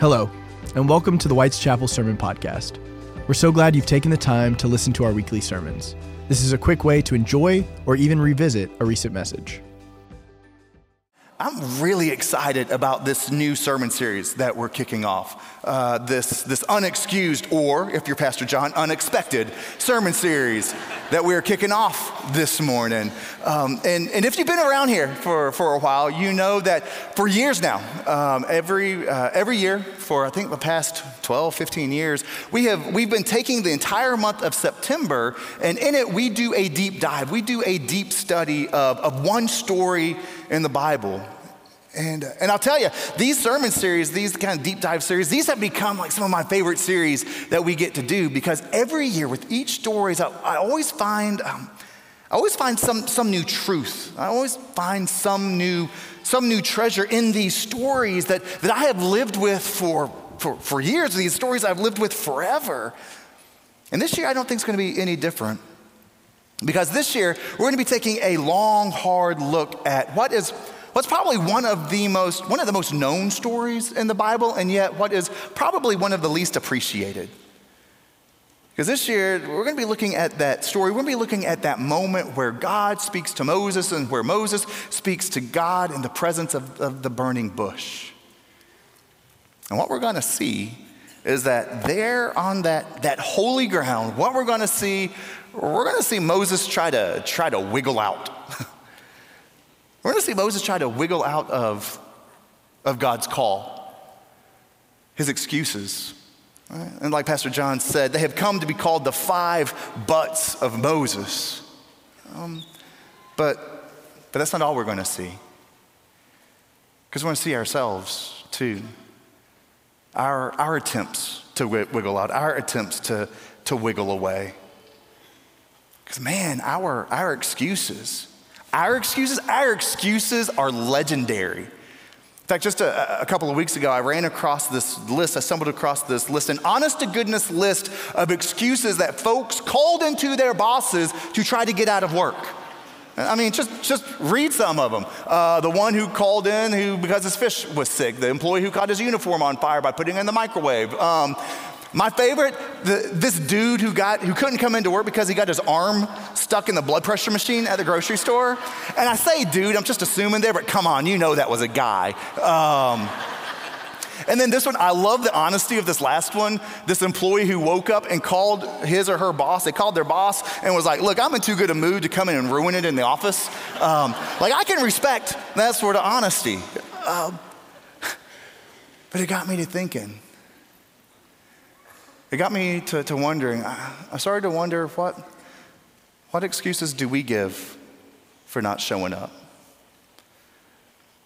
Hello, and welcome to the White's Chapel Sermon Podcast. We're so glad you've taken the time to listen to our weekly sermons. This is a quick way to enjoy or even revisit a recent message. I'm really excited about this new sermon series that we're kicking off. Uh, this, this unexcused, or if you're Pastor John, unexpected sermon series that we're kicking off this morning. Um, and, and if you've been around here for, for a while, you know that for years now, um, every, uh, every year for I think the past 12, 15 years, we have, we've been taking the entire month of September, and in it, we do a deep dive. We do a deep study of, of one story in the Bible. And, uh, and I'll tell you, these sermon series, these kind of deep dive series, these have become like some of my favorite series that we get to do because every year with each stories, I, I always find, um, I always find some, some new truth. I always find some new, some new treasure in these stories that, that I have lived with for, for, for years, these stories I've lived with forever. And this year, I don't think it's going to be any different. Because this year, we're going to be taking a long, hard look at what is what's probably one of the most one of the most known stories in the Bible, and yet what is probably one of the least appreciated. Because this year, we're going to be looking at that story. We're going to be looking at that moment where God speaks to Moses and where Moses speaks to God in the presence of, of the burning bush. And what we're going to see is that there on that, that holy ground, what we're going to see, we're going to see Moses try to, try to wiggle out. We're going to see Moses try to wiggle out of, of God's call, his excuses. Right? And like Pastor John said, they have come to be called the five buts of Moses. Um, but, but that's not all we're going to see. Because we're going to see ourselves too. Our, our attempts to wiggle out, our attempts to, to wiggle away. Because, man, our, our excuses, our excuses, our excuses are legendary. In fact, just a, a, couple of weeks ago, I ran across this list. I stumbled across this list, an honest to goodness list of excuses that folks called into their bosses to try to get out of work. I mean, just, just read some of them. Uh, the one who called in who, because his fish was sick, the employee who caught his uniform on fire by putting it in the microwave. Um, my favorite, the, this dude who got who couldn't come into work because he got his arm stuck in the blood pressure machine at the grocery store. And I say dude, I'm just assuming there, but come on, you know that was a guy. Um, and then this one, I love the honesty of this last one. This employee who woke up and called his or her boss, they called their boss and was like, Look, I'm in too good a mood to come in and ruin it in the office. Um, like, I can respect that sort of honesty. Um, but it got me to thinking it got me to, to wondering. I started to wonder what, what excuses do we give for not showing up?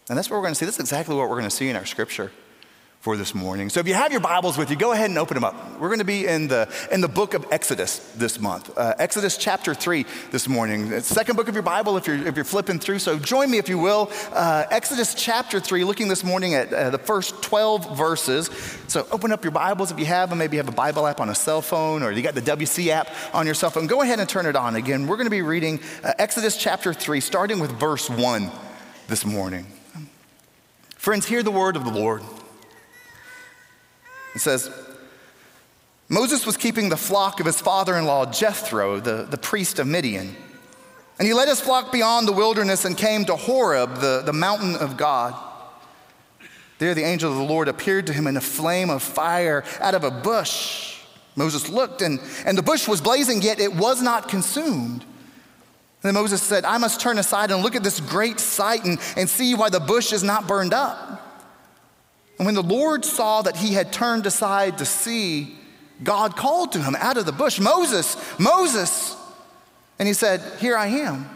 And that's what we're going to see. That's exactly what we're going to see in our scripture for this morning. So if you have your Bibles with you, go ahead and open them up. We're going to be in the, in the book of Exodus this month, uh, Exodus chapter 3 this morning. Second book of your Bible if you're, if you're flipping through. So join me if you will. Uh, Exodus chapter 3, looking this morning at uh, the first 12 verses. So open up your Bibles if you have them. Maybe you have a Bible app on a cell phone or you got the WC app on your cell phone. Go ahead and turn it on. Again, we're going to be reading uh, Exodus chapter 3, starting with verse 1 this morning. Friends, hear the word of the Lord. It says, Moses was keeping the flock of his father in law, Jethro, the, the priest of Midian. And he led his flock beyond the wilderness and came to Horeb, the, the mountain of God. There, the angel of the Lord appeared to him in a flame of fire out of a bush. Moses looked, and, and the bush was blazing, yet it was not consumed. And then Moses said, I must turn aside and look at this great sight and, and see why the bush is not burned up. And when the Lord saw that he had turned aside to see, God called to him out of the bush, Moses, Moses. And he said, Here I am.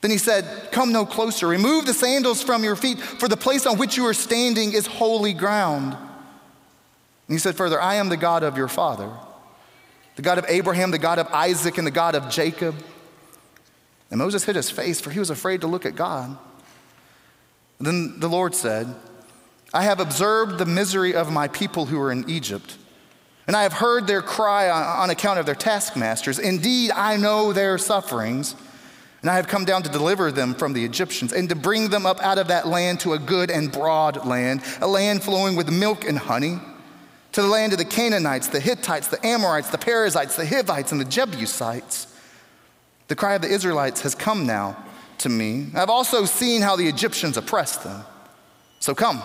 Then he said, Come no closer. Remove the sandals from your feet, for the place on which you are standing is holy ground. And he said further, I am the God of your father, the God of Abraham, the God of Isaac, and the God of Jacob. And Moses hid his face, for he was afraid to look at God. And then the Lord said, I have observed the misery of my people who are in Egypt, and I have heard their cry on account of their taskmasters. Indeed, I know their sufferings, And I have come down to deliver them from the Egyptians and to bring them up out of that land to a good and broad land, a land flowing with milk and honey, to the land of the Canaanites, the Hittites, the Amorites, the Perizzites, the Hivites, and the Jebusites. The cry of the Israelites has come now to me. I've also seen how the Egyptians oppressed them. So come,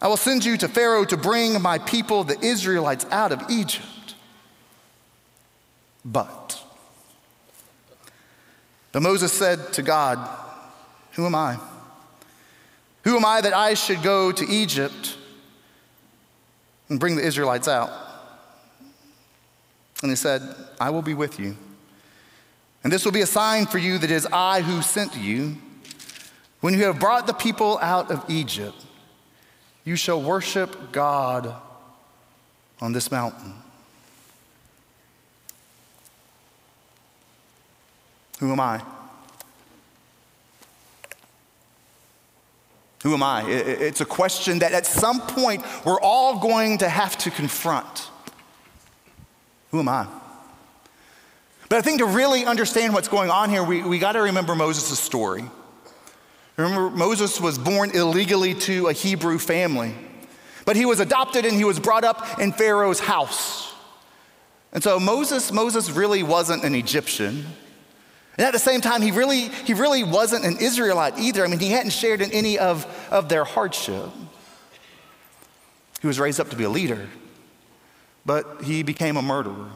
I will send you to Pharaoh to bring my people, the Israelites, out of Egypt. But, but Moses said to God, Who am I? Who am I that I should go to Egypt and bring the Israelites out? And he said, I will be with you. And this will be a sign for you that it is I who sent you. When you have brought the people out of Egypt, you shall worship God on this mountain. Who am I? Who am I? It's a question that at some point we're all going to have to confront. Who am I? But I think to really understand what's going on here, we, we got to remember Moses' story. Remember, Moses was born illegally to a Hebrew family, but he was adopted and he was brought up in Pharaoh's house. And so Moses, Moses really wasn't an Egyptian. And at the same time, he really, he really wasn't an Israelite either. I mean, he hadn't shared in any of, of their hardship. He was raised up to be a leader, but he became a murderer.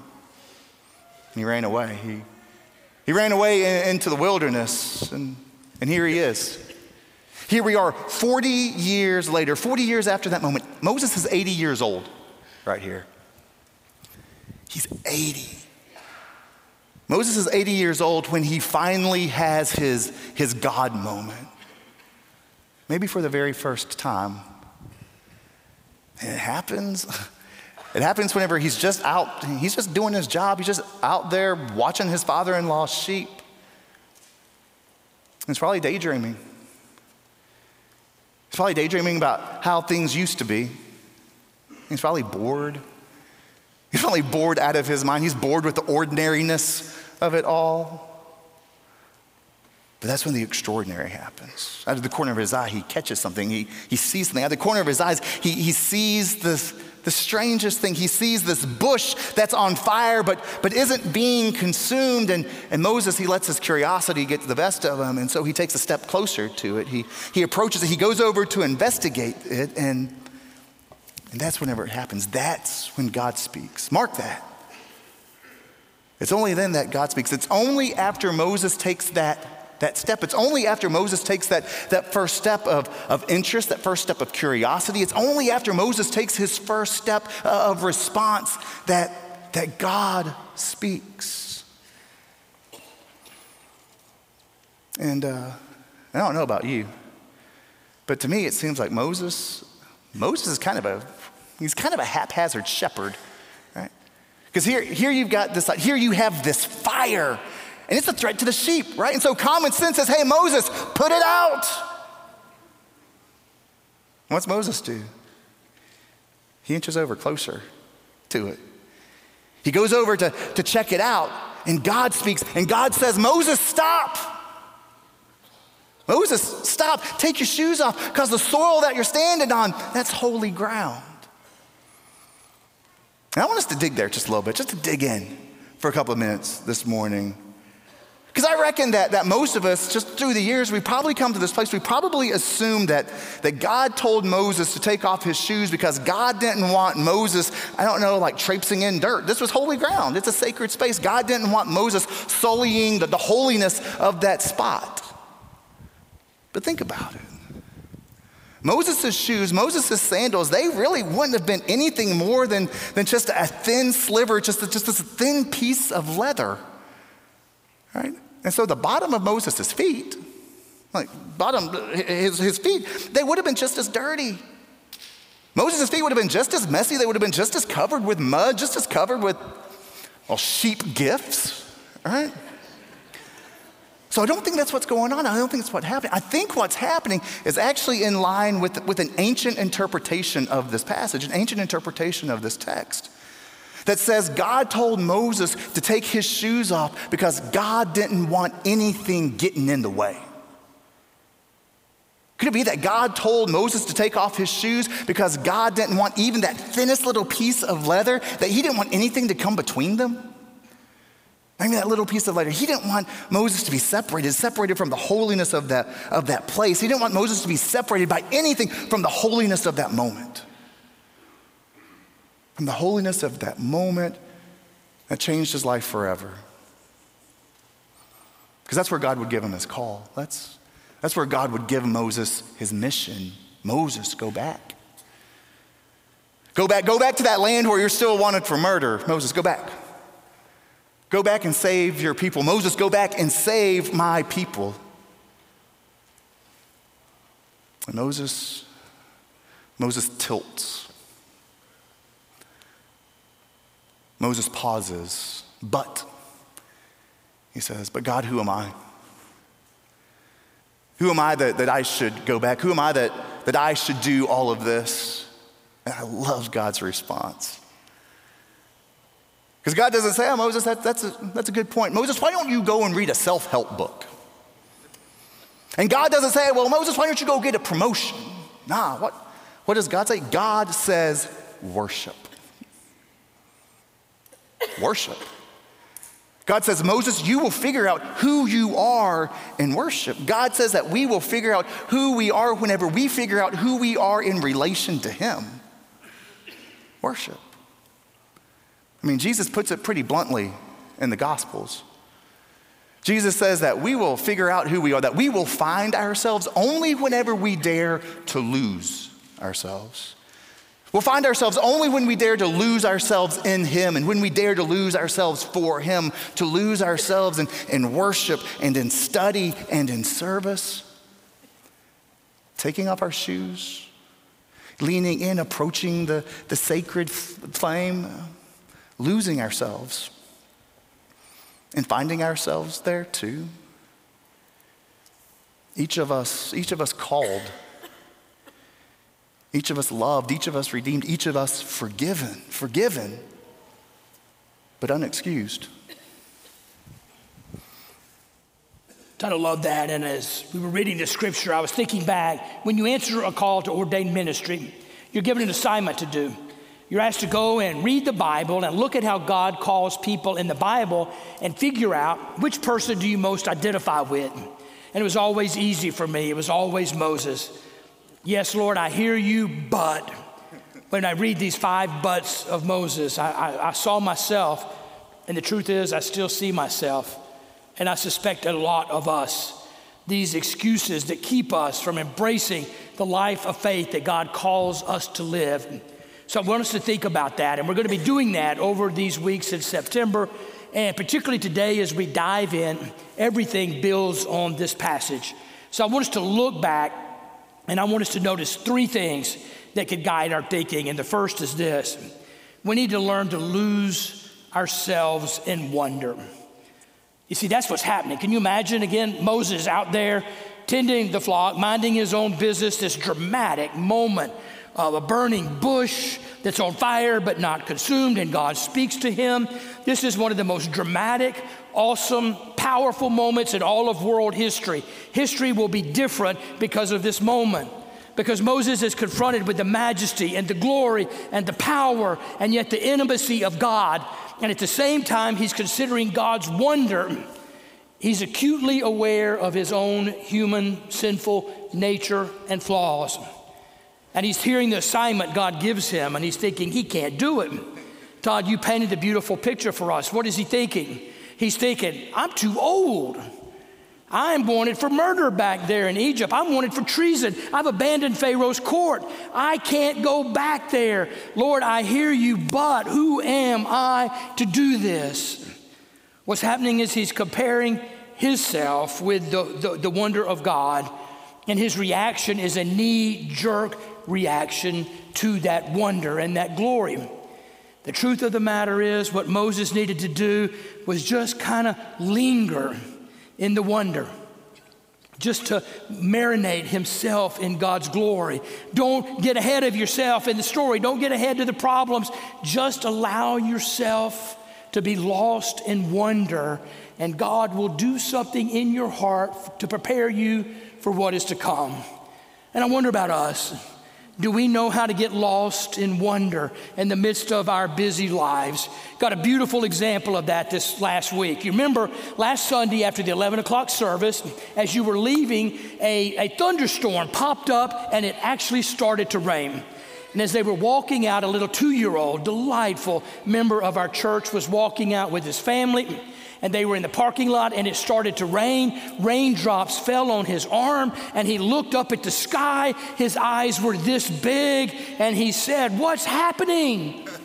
He ran away. He, he ran away in, into the wilderness, and, and here he is. Here we are 40 years later, 40 years after that moment. Moses is 80 years old right here. He's 80. Moses is 80 years old when he finally has his, his God moment. Maybe for the very first time. And it happens. It happens whenever he's just out, he's just doing his job. He's just out there watching his father in law's sheep. He's probably daydreaming. He's probably daydreaming about how things used to be. He's probably bored. He's probably bored out of his mind. He's bored with the ordinariness of it all. But that's when the extraordinary happens. Out of the corner of his eye, he catches something. He, he sees something. Out of the corner of his eyes, he, he sees this, the strangest thing. He sees this bush that's on fire but, but isn't being consumed. And, and Moses, he lets his curiosity get to the best of him. And so he takes a step closer to it. He, he approaches it. He goes over to investigate it. And, and that's whenever it happens. That's when God speaks. Mark that. It's only then that God speaks. It's only after Moses takes that, that step. It's only after Moses takes that, that first step of, of interest, that first step of curiosity. It's only after Moses takes his first step uh, of response that, that God speaks. And uh, I don't know about you, but to me it seems like Moses, Moses is kind of a, he's kind of a haphazard shepherd right? because here, here you've got this, here you have this fire, and it's a threat to the sheep, right? And so common sense says, hey, Moses, put it out. What's Moses do? He inches over closer to it. He goes over to, to check it out, and God speaks, and God says, Moses, stop. Moses, stop. Take your shoes off, because the soil that you're standing on, that's holy ground. And I want us to dig there just a little bit, just to dig in for a couple of minutes this morning. Because I reckon that, that most of us, just through the years, we probably come to this place, we probably assume that, that God told Moses to take off his shoes because God didn't want Moses, I don't know, like traipsing in dirt. This was holy ground, it's a sacred space. God didn't want Moses sullying the, the holiness of that spot. But think about it. Moses' shoes, Moses' sandals, they really wouldn't have been anything more than, than just a thin sliver, just, a, just this thin piece of leather. Right? And so the bottom of Moses' feet, like bottom, his, his feet, they would have been just as dirty. Moses' feet would have been just as messy. They would have been just as covered with mud, just as covered with, well, sheep gifts, right? So I don't think that's what's going on. I don't think that's what's happening. I think what's happening is actually in line with, with an ancient interpretation of this passage, an ancient interpretation of this text. That says God told Moses to take his shoes off because God didn't want anything getting in the way? Could it be that God told Moses to take off his shoes because God didn't want even that thinnest little piece of leather, that he didn't want anything to come between them? Mean, that little piece of leather. He didn't want Moses to be separated, separated from the holiness of that, of that place. He didn't want Moses to be separated by anything from the holiness of that moment. From the holiness of that moment that changed his life forever. Because that's where God would give him his call. That's, that's where God would give Moses his mission. Moses, go back. Go back, go back to that land where you're still wanted for murder. Moses, go back. Go back and save your people. Moses, go back and save my people. And Moses, Moses tilts. Moses pauses, but, he says, but God, who am I? Who am I that, that I should go back? Who am I that, that I should do all of this? And I love God's response. Because God doesn't say, oh, Moses, that, that's, a, that's a good point. Moses, why don't you go and read a self help book? And God doesn't say, well, Moses, why don't you go get a promotion? Nah, what, what does God say? God says, worship. Worship. God says, Moses, you will figure out who you are in worship. God says that we will figure out who we are whenever we figure out who we are in relation to Him. Worship. I mean, Jesus puts it pretty bluntly in the Gospels. Jesus says that we will figure out who we are, that we will find ourselves only whenever we dare to lose ourselves. We'll find ourselves only when we dare to lose ourselves in Him and when we dare to lose ourselves for Him, to lose ourselves in, in worship and in study and in service. Taking off our shoes, leaning in, approaching the, the sacred flame losing ourselves and finding ourselves there too. Each of us, each of us called, each of us loved, each of us redeemed, each of us forgiven, forgiven, but unexcused. Kind of love that. And as we were reading the scripture, I was thinking back when you answer a call to ordained ministry, you're given an assignment to do. You're asked to go and read the Bible and look at how God calls people in the Bible and figure out which person do you most identify with. And it was always easy for me. It was always Moses. Yes, Lord, I hear you, but when I read these five buts of Moses, I, I, I saw myself, and the truth is, I still see myself, and I suspect a lot of us. These excuses that keep us from embracing the life of faith that God calls us to live. So I want us to think about that. And we're going to be doing that over these weeks in September. And particularly today, as we dive in, everything builds on this passage. So I want us to look back and I want us to notice three things that could guide our thinking. And the first is this we need to learn to lose ourselves in wonder. You see, that's what's happening. Can you imagine again Moses out there tending the flock, minding his own business, this dramatic moment of a burning bush that's on fire but not consumed, and God speaks to him. This is one of the most dramatic, awesome, powerful moments in all of world history. History will be different because of this moment. Because Moses is confronted with the majesty and the glory and the power and yet the intimacy of God. And at the same time, he's considering God's wonder. He's acutely aware of his own human, sinful nature and flaws. And he's hearing the assignment God gives him, and he's thinking, he can't do it. Todd, you painted a beautiful picture for us. What is he thinking? He's thinking, I'm too old. I'm wanted for murder back there in Egypt. I'm wanted for treason. I've abandoned Pharaoh's court. I can't go back there. Lord, I hear you, but who am I to do this? What's happening is he's comparing himself with the, the, the wonder of God, and his reaction is a knee jerk reaction to that wonder and that glory. The truth of the matter is, what Moses needed to do was just kind of linger in the wonder. just to marinate himself in God's glory. Don't get ahead of yourself in the story. Don't get ahead to the problems. Just allow yourself to be lost in wonder, and God will do something in your heart to prepare you for what is to come. And I wonder about us. Do we know how to get lost in wonder in the midst of our busy lives? Got a beautiful example of that this last week. You remember last Sunday after the 11 o'clock service, as you were leaving, a, a thunderstorm popped up and it actually started to rain. And as they were walking out, a little two year old, delightful member of our church was walking out with his family and they were in the parking lot and it started to rain. Raindrops fell on his arm and he looked up at the sky. His eyes were this big and he said, What's happening?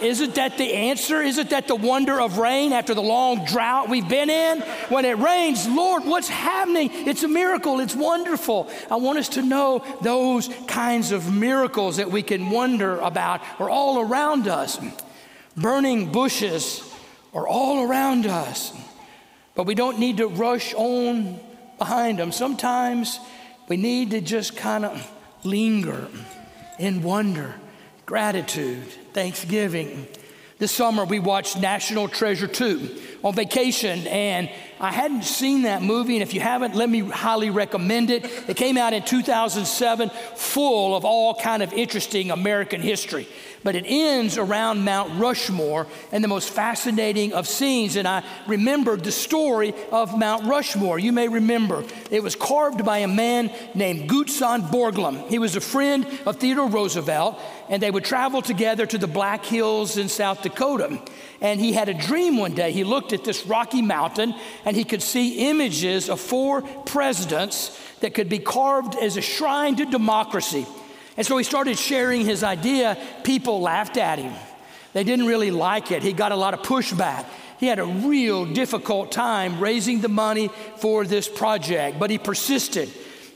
Isn't that the answer? Isn't that the wonder of rain after the long drought we've been in? When it rains, Lord, what's happening? It's a miracle. It's wonderful. I want us to know those kinds of miracles that we can wonder about are all around us. Burning bushes are all around us, but we don't need to rush on behind them. Sometimes we need to just kind of linger in wonder, gratitude, thanksgiving. This summer we watched National Treasure 2 on vacation, and I hadn't seen that movie. And if you haven't, let me highly recommend it. It came out in 2007, full of all kind of interesting American history but it ends around Mount Rushmore and the most fascinating of scenes. And I remembered the story of Mount Rushmore. You may remember it was carved by a man named Gutzon Borglum. He was a friend of Theodore Roosevelt, and they would travel together to the Black Hills in South Dakota. And he had a dream one day. He looked at this rocky mountain and he could see images of four presidents that could be carved as a shrine to democracy. And so he started sharing his idea. People laughed at him. They didn't really like it. He got a lot of pushback. He had a real difficult time raising the money for this project, but he persisted.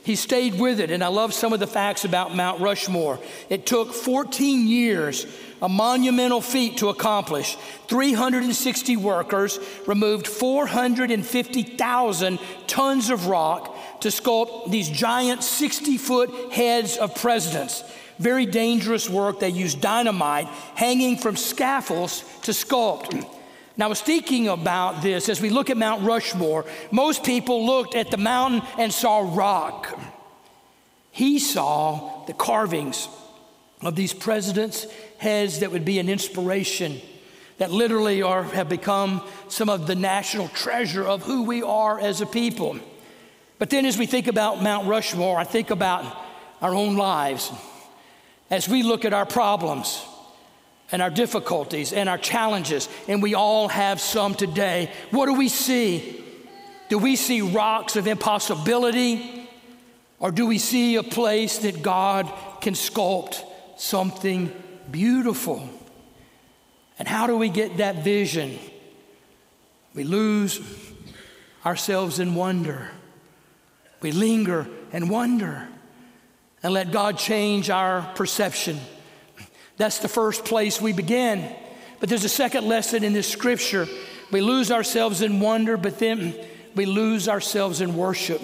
He stayed with it, and I love some of the facts about Mount Rushmore. It took 14 years, a monumental feat to accomplish. 360 workers removed 450,000 tons of rock to sculpt these giant 60 foot heads of presidents. Very dangerous work. They used dynamite hanging from scaffolds to sculpt. Now, I was thinking about this as we look at Mount Rushmore. Most people looked at the mountain and saw rock. He saw the carvings of these presidents' heads that would be an inspiration, that literally are, have become some of the national treasure of who we are as a people. But then as we think about Mount Rushmore, I think about our own lives. As we look at our problems and our difficulties and our challenges, and we all have some today, what do we see? Do we see rocks of impossibility? Or do we see a place that God can sculpt something beautiful? And how do we get that vision? We lose ourselves in wonder. We linger and wonder and let God change our perception. That's the first place we begin. But there's a second lesson in this scripture. We lose ourselves in wonder, but then we lose ourselves in worship.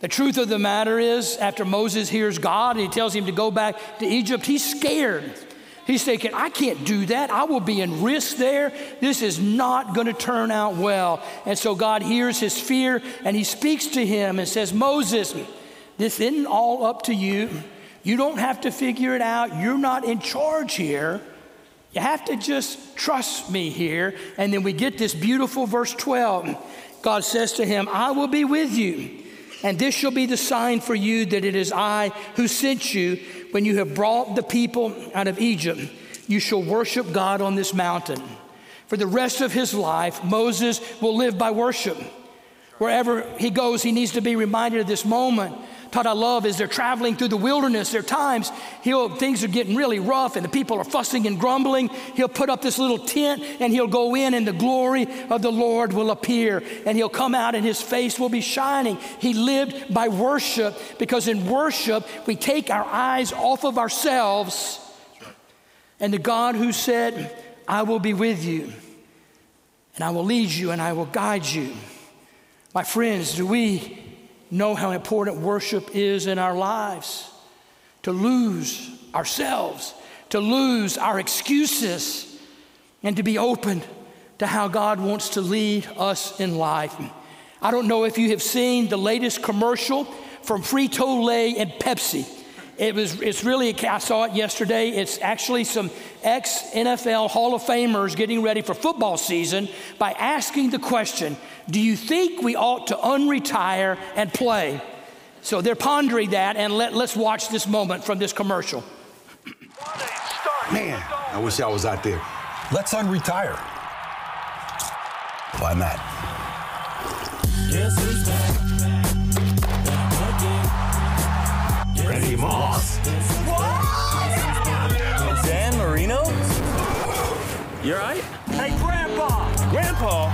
The truth of the matter is, after Moses hears God and he tells him to go back to Egypt, he's scared. He's thinking, I can't do that. I will be in risk there. This is not going to turn out well. And so God hears his fear and he speaks to him and says, Moses, this isn't all up to you. You don't have to figure it out. You're not in charge here. You have to just trust me here. And then we get this beautiful verse 12. God says to him, I will be with you. And this shall be the sign for you that it is I who sent you. When you have brought the people out of Egypt, you shall worship God on this mountain. For the rest of his life, Moses will live by worship. Wherever he goes, he needs to be reminded of this moment Todd, I love is they're traveling through the wilderness. There are times he'll, things are getting really rough and the people are fussing and grumbling. He'll put up this little tent and he'll go in and the glory of the Lord will appear and he'll come out and his face will be shining. He lived by worship because in worship we take our eyes off of ourselves and the God who said, I will be with you and I will lead you and I will guide you. My friends, do we know how important worship is in our lives? To lose ourselves, to lose our excuses, and to be open to how God wants to lead us in life. I don't know if you have seen the latest commercial from Frito Lay and Pepsi. It was, it's really, I saw it yesterday. It's actually some ex NFL Hall of Famers getting ready for football season by asking the question Do you think we ought to unretire and play? So they're pondering that, and let, let's watch this moment from this commercial. Man, I wish I was out there. Let's unretire. Why not? Randy Moss. What? Dan Marino? You alright? Hey, Grandpa! Grandpa?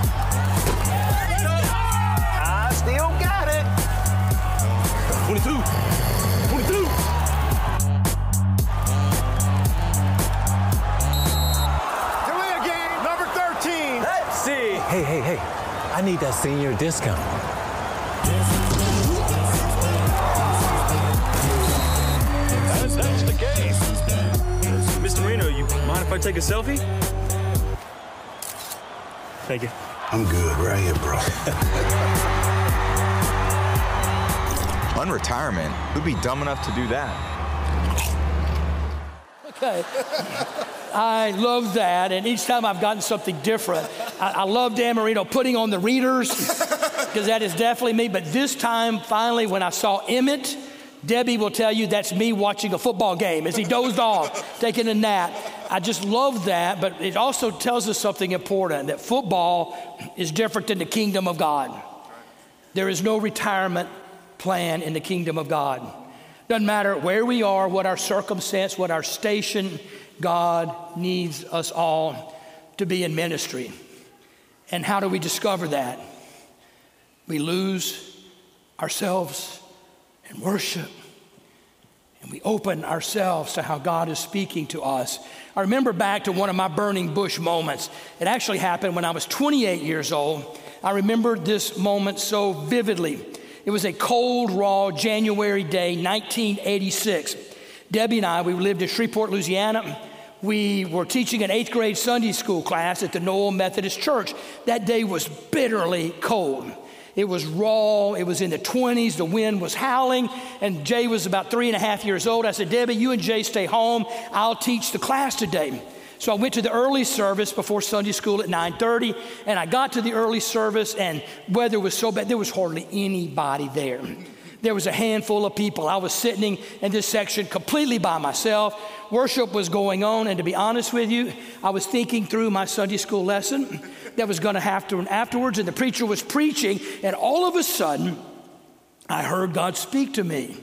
I still got it. 22. 22. Delay game, number 13. Let's see. Hey, hey, hey. I need that senior discount. If I take a selfie? Thank you. I'm good right here, bro. On retirement, Who'd be dumb enough to do that? Okay. I love that. And each time I've gotten something different, I, I love Dan Marino putting on the readers because that is definitely me. But this time, finally, when I saw Emmitt, Debbie will tell you that's me watching a football game as he dozed off, taking a nap. I just love that, but it also tells us something important that football is different than the kingdom of God. There is no retirement plan in the kingdom of God. Doesn't matter where we are, what our circumstance, what our station, God needs us all to be in ministry. And how do we discover that? We lose ourselves in worship. And we open ourselves to how God is speaking to us. I remember back to one of my burning bush moments. It actually happened when I was 28 years old. I remember this moment so vividly. It was a cold, raw January day, 1986. Debbie and I, we lived in Shreveport, Louisiana. We were teaching an eighth grade Sunday school class at the Noel Methodist Church. That day was bitterly cold. It was raw. It was in the 20s. The wind was howling. And Jay was about three and a half years old. I said, Debbie, you and Jay stay home. I'll teach the class today. So I went to the early service before Sunday school at 9:30, and I got to the early service, and weather was so bad there was hardly anybody there. There was a handful of people. I was sitting in this section completely by myself. Worship was going on, and to be honest with you, I was thinking through my Sunday school lesson that was going to happen afterwards, and the preacher was preaching, and all of a sudden, I heard God speak to me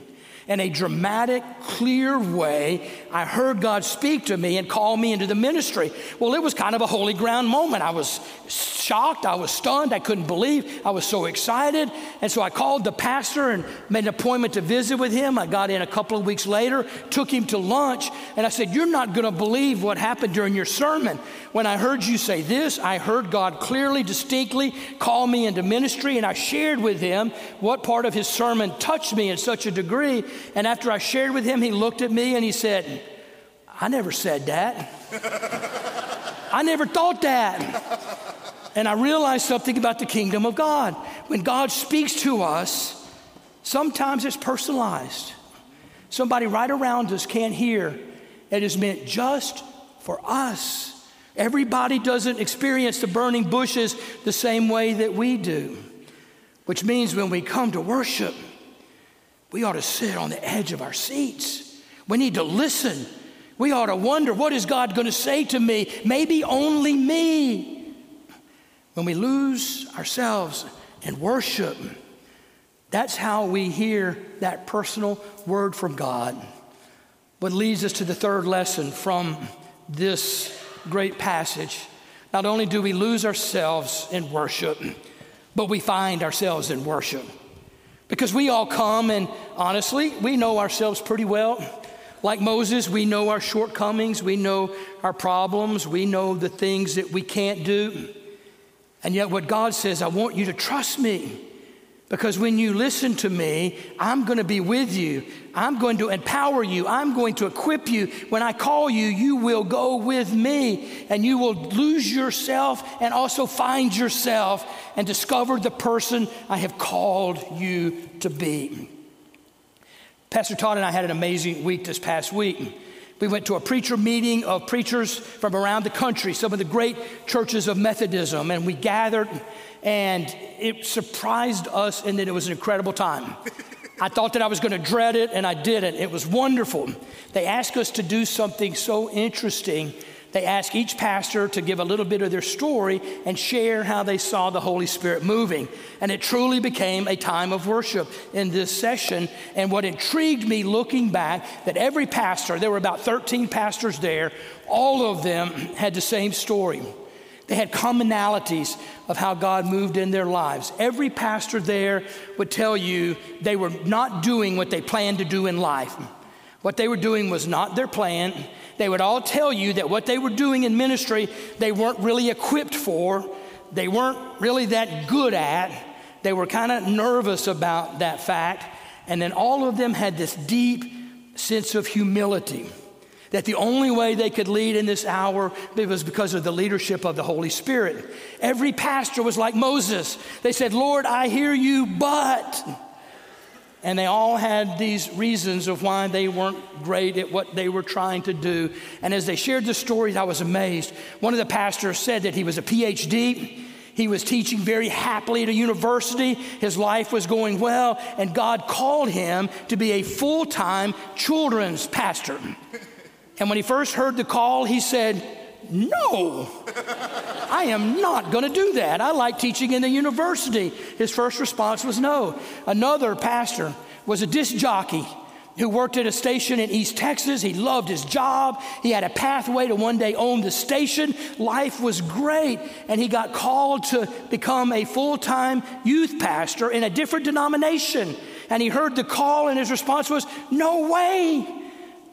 in a dramatic, clear way, I heard God speak to me and call me into the ministry. Well, it was kind of a holy ground moment. I was shocked, I was stunned, I couldn't believe, I was so excited. And so I called the pastor and made an appointment to visit with him. I got in a couple of weeks later, took him to lunch, and I said, You're not going to believe what happened during your sermon. When I heard you say this, I heard God clearly, distinctly call me into ministry, and I shared with him what part of his sermon touched me in such a degree and after I shared with him, he looked at me and he said, I never said that. I never thought that. And I realized something about the kingdom of God. When God speaks to us, sometimes it's personalized. Somebody right around us can't hear. It is meant just for us. Everybody doesn't experience the burning bushes the same way that we do, which means when we come to worship, we ought to sit on the edge of our seats. We need to listen. We ought to wonder, what is God going to say to me? Maybe only me. When we lose ourselves in worship, that's how we hear that personal word from God. What leads us to the third lesson from this great passage. Not only do we lose ourselves in worship, but we find ourselves in worship. Because we all come and honestly, we know ourselves pretty well. Like Moses, we know our shortcomings, we know our problems, we know the things that we can't do. And yet, what God says, I want you to trust me. Because when you listen to me, I'm going to be with you. I'm going to empower you. I'm going to equip you. When I call you, you will go with me and you will lose yourself and also find yourself and discover the person I have called you to be. Pastor Todd and I had an amazing week this past week. We went to a preacher meeting of preachers from around the country, some of the great churches of Methodism, and we gathered and it surprised us in that it was an incredible time. I thought that I was going to dread it, and I didn't. It was wonderful. They asked us to do something so interesting. They asked each pastor to give a little bit of their story and share how they saw the Holy Spirit moving. And it truly became a time of worship in this session. And what intrigued me looking back, that every pastor, there were about 13 pastors there, all of them had the same story. They had commonalities of how God moved in their lives. Every pastor there would tell you they were not doing what they planned to do in life. What they were doing was not their plan. They would all tell you that what they were doing in ministry, they weren't really equipped for, they weren't really that good at. They were kind of nervous about that fact. And then all of them had this deep sense of humility that the only way they could lead in this hour was because of the leadership of the Holy Spirit. Every pastor was like Moses. They said, Lord, I hear you, but. And they all had these reasons of why they weren't great at what they were trying to do. And as they shared the stories, I was amazed. One of the pastors said that he was a PhD. He was teaching very happily at a university. His life was going well, and God called him to be a full time children's pastor. And when he first heard the call, he said, No, I am not going to do that. I like teaching in the university. His first response was no. Another pastor was a disc jockey who worked at a station in East Texas. He loved his job. He had a pathway to one day own the station. Life was great. And he got called to become a full time youth pastor in a different denomination. And he heard the call, and his response was, No way.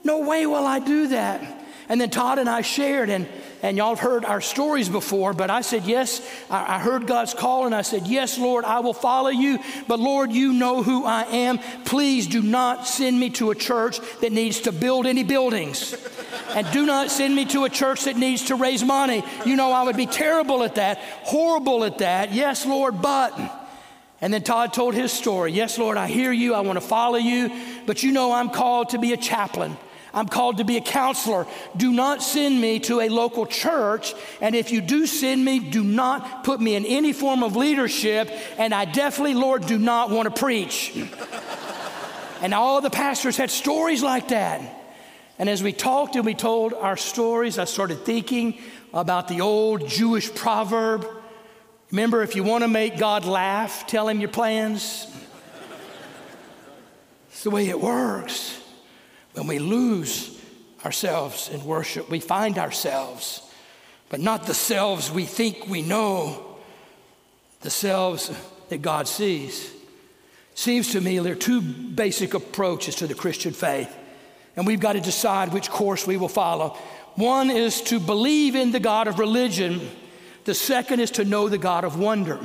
No way will I do that. And then Todd and I shared, and, and y'all have heard our stories before, but I said, Yes, I, I heard God's call, and I said, Yes, Lord, I will follow you. But Lord, you know who I am. Please do not send me to a church that needs to build any buildings. and do not send me to a church that needs to raise money. You know, I would be terrible at that, horrible at that. Yes, Lord, but. And then Todd told his story. Yes, Lord, I hear you. I want to follow you. But you know, I'm called to be a chaplain. I'm called to be a counselor. Do not send me to a local church. And if you do send me, do not put me in any form of leadership. And I definitely, Lord, do not want to preach. and all the pastors had stories like that. And as we talked and we told our stories, I started thinking about the old Jewish proverb. Remember, if you want to make God laugh, tell him your plans. It's the way it works. When we lose ourselves in worship, we find ourselves, but not the selves we think we know, the selves that God sees. Seems to me there are two basic approaches to the Christian faith, and we've got to decide which course we will follow. One is to believe in the God of religion, the second is to know the God of wonder.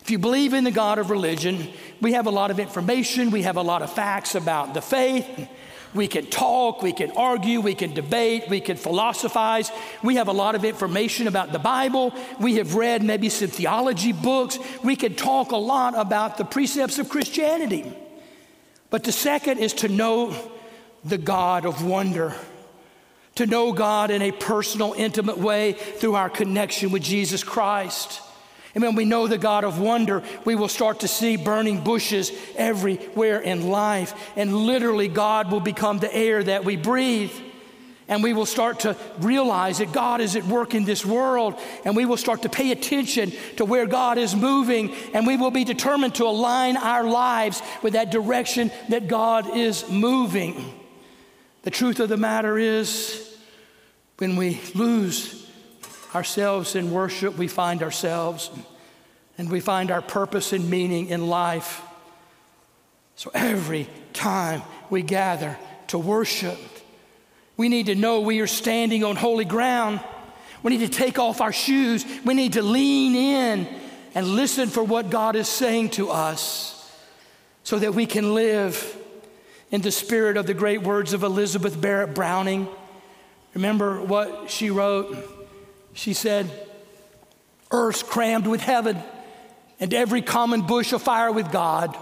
If you believe in the God of religion, we have a lot of information, we have a lot of facts about the faith. We can talk, we can argue, we can debate, we can philosophize. We have a lot of information about the Bible. We have read maybe some theology books. We can talk a lot about the precepts of Christianity. But the second is to know the God of wonder, to know God in a personal, intimate way through our connection with Jesus Christ. And when we know the God of wonder, we will start to see burning bushes everywhere in life. And literally, God will become the air that we breathe. And we will start to realize that God is at work in this world. And we will start to pay attention to where God is moving. And we will be determined to align our lives with that direction that God is moving. The truth of the matter is, when we lose ourselves in worship, we find ourselves and we find our purpose and meaning in life. So every time we gather to worship, we need to know we are standing on holy ground. We need to take off our shoes. We need to lean in and listen for what God is saying to us so that we can live in the spirit of the great words of Elizabeth Barrett Browning. Remember what she wrote? She said, Earth's crammed with heaven, and every common bush afire with God.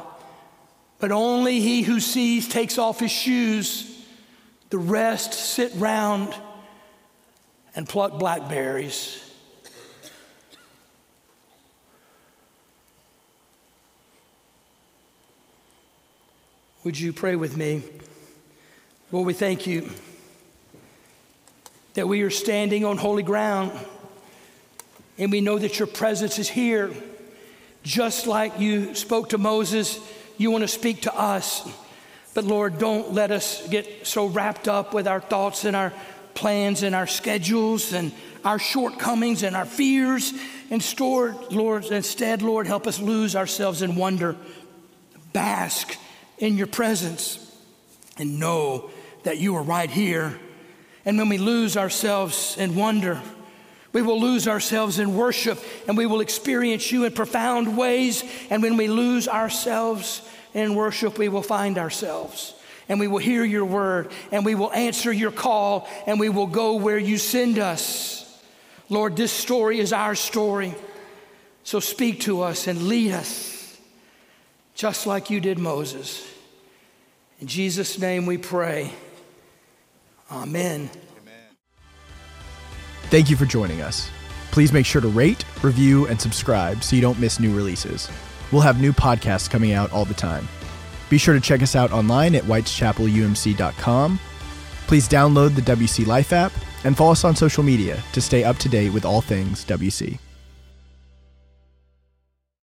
But only he who sees takes off his shoes. The rest sit round and pluck blackberries. Would you pray with me? Lord, we thank you that we are standing on holy ground and we know that your presence is here. Just like you spoke to Moses, you want to speak to us. But Lord, don't let us get so wrapped up with our thoughts and our plans and our schedules and our shortcomings and our fears. And store, Lord, instead, Lord, help us lose ourselves in wonder, bask in your presence, and know that you are right here. And when we lose ourselves in wonder, we will lose ourselves in worship and we will experience you in profound ways. And when we lose ourselves in worship, we will find ourselves and we will hear your word and we will answer your call and we will go where you send us. Lord, this story is our story. So speak to us and lead us just like you did Moses. In Jesus' name we pray. Amen. Thank you for joining us. Please make sure to rate, review, and subscribe so you don't miss new releases. We'll have new podcasts coming out all the time. Be sure to check us out online at whiteschapelumc.com. Please download the WC Life app and follow us on social media to stay up to date with all things WC.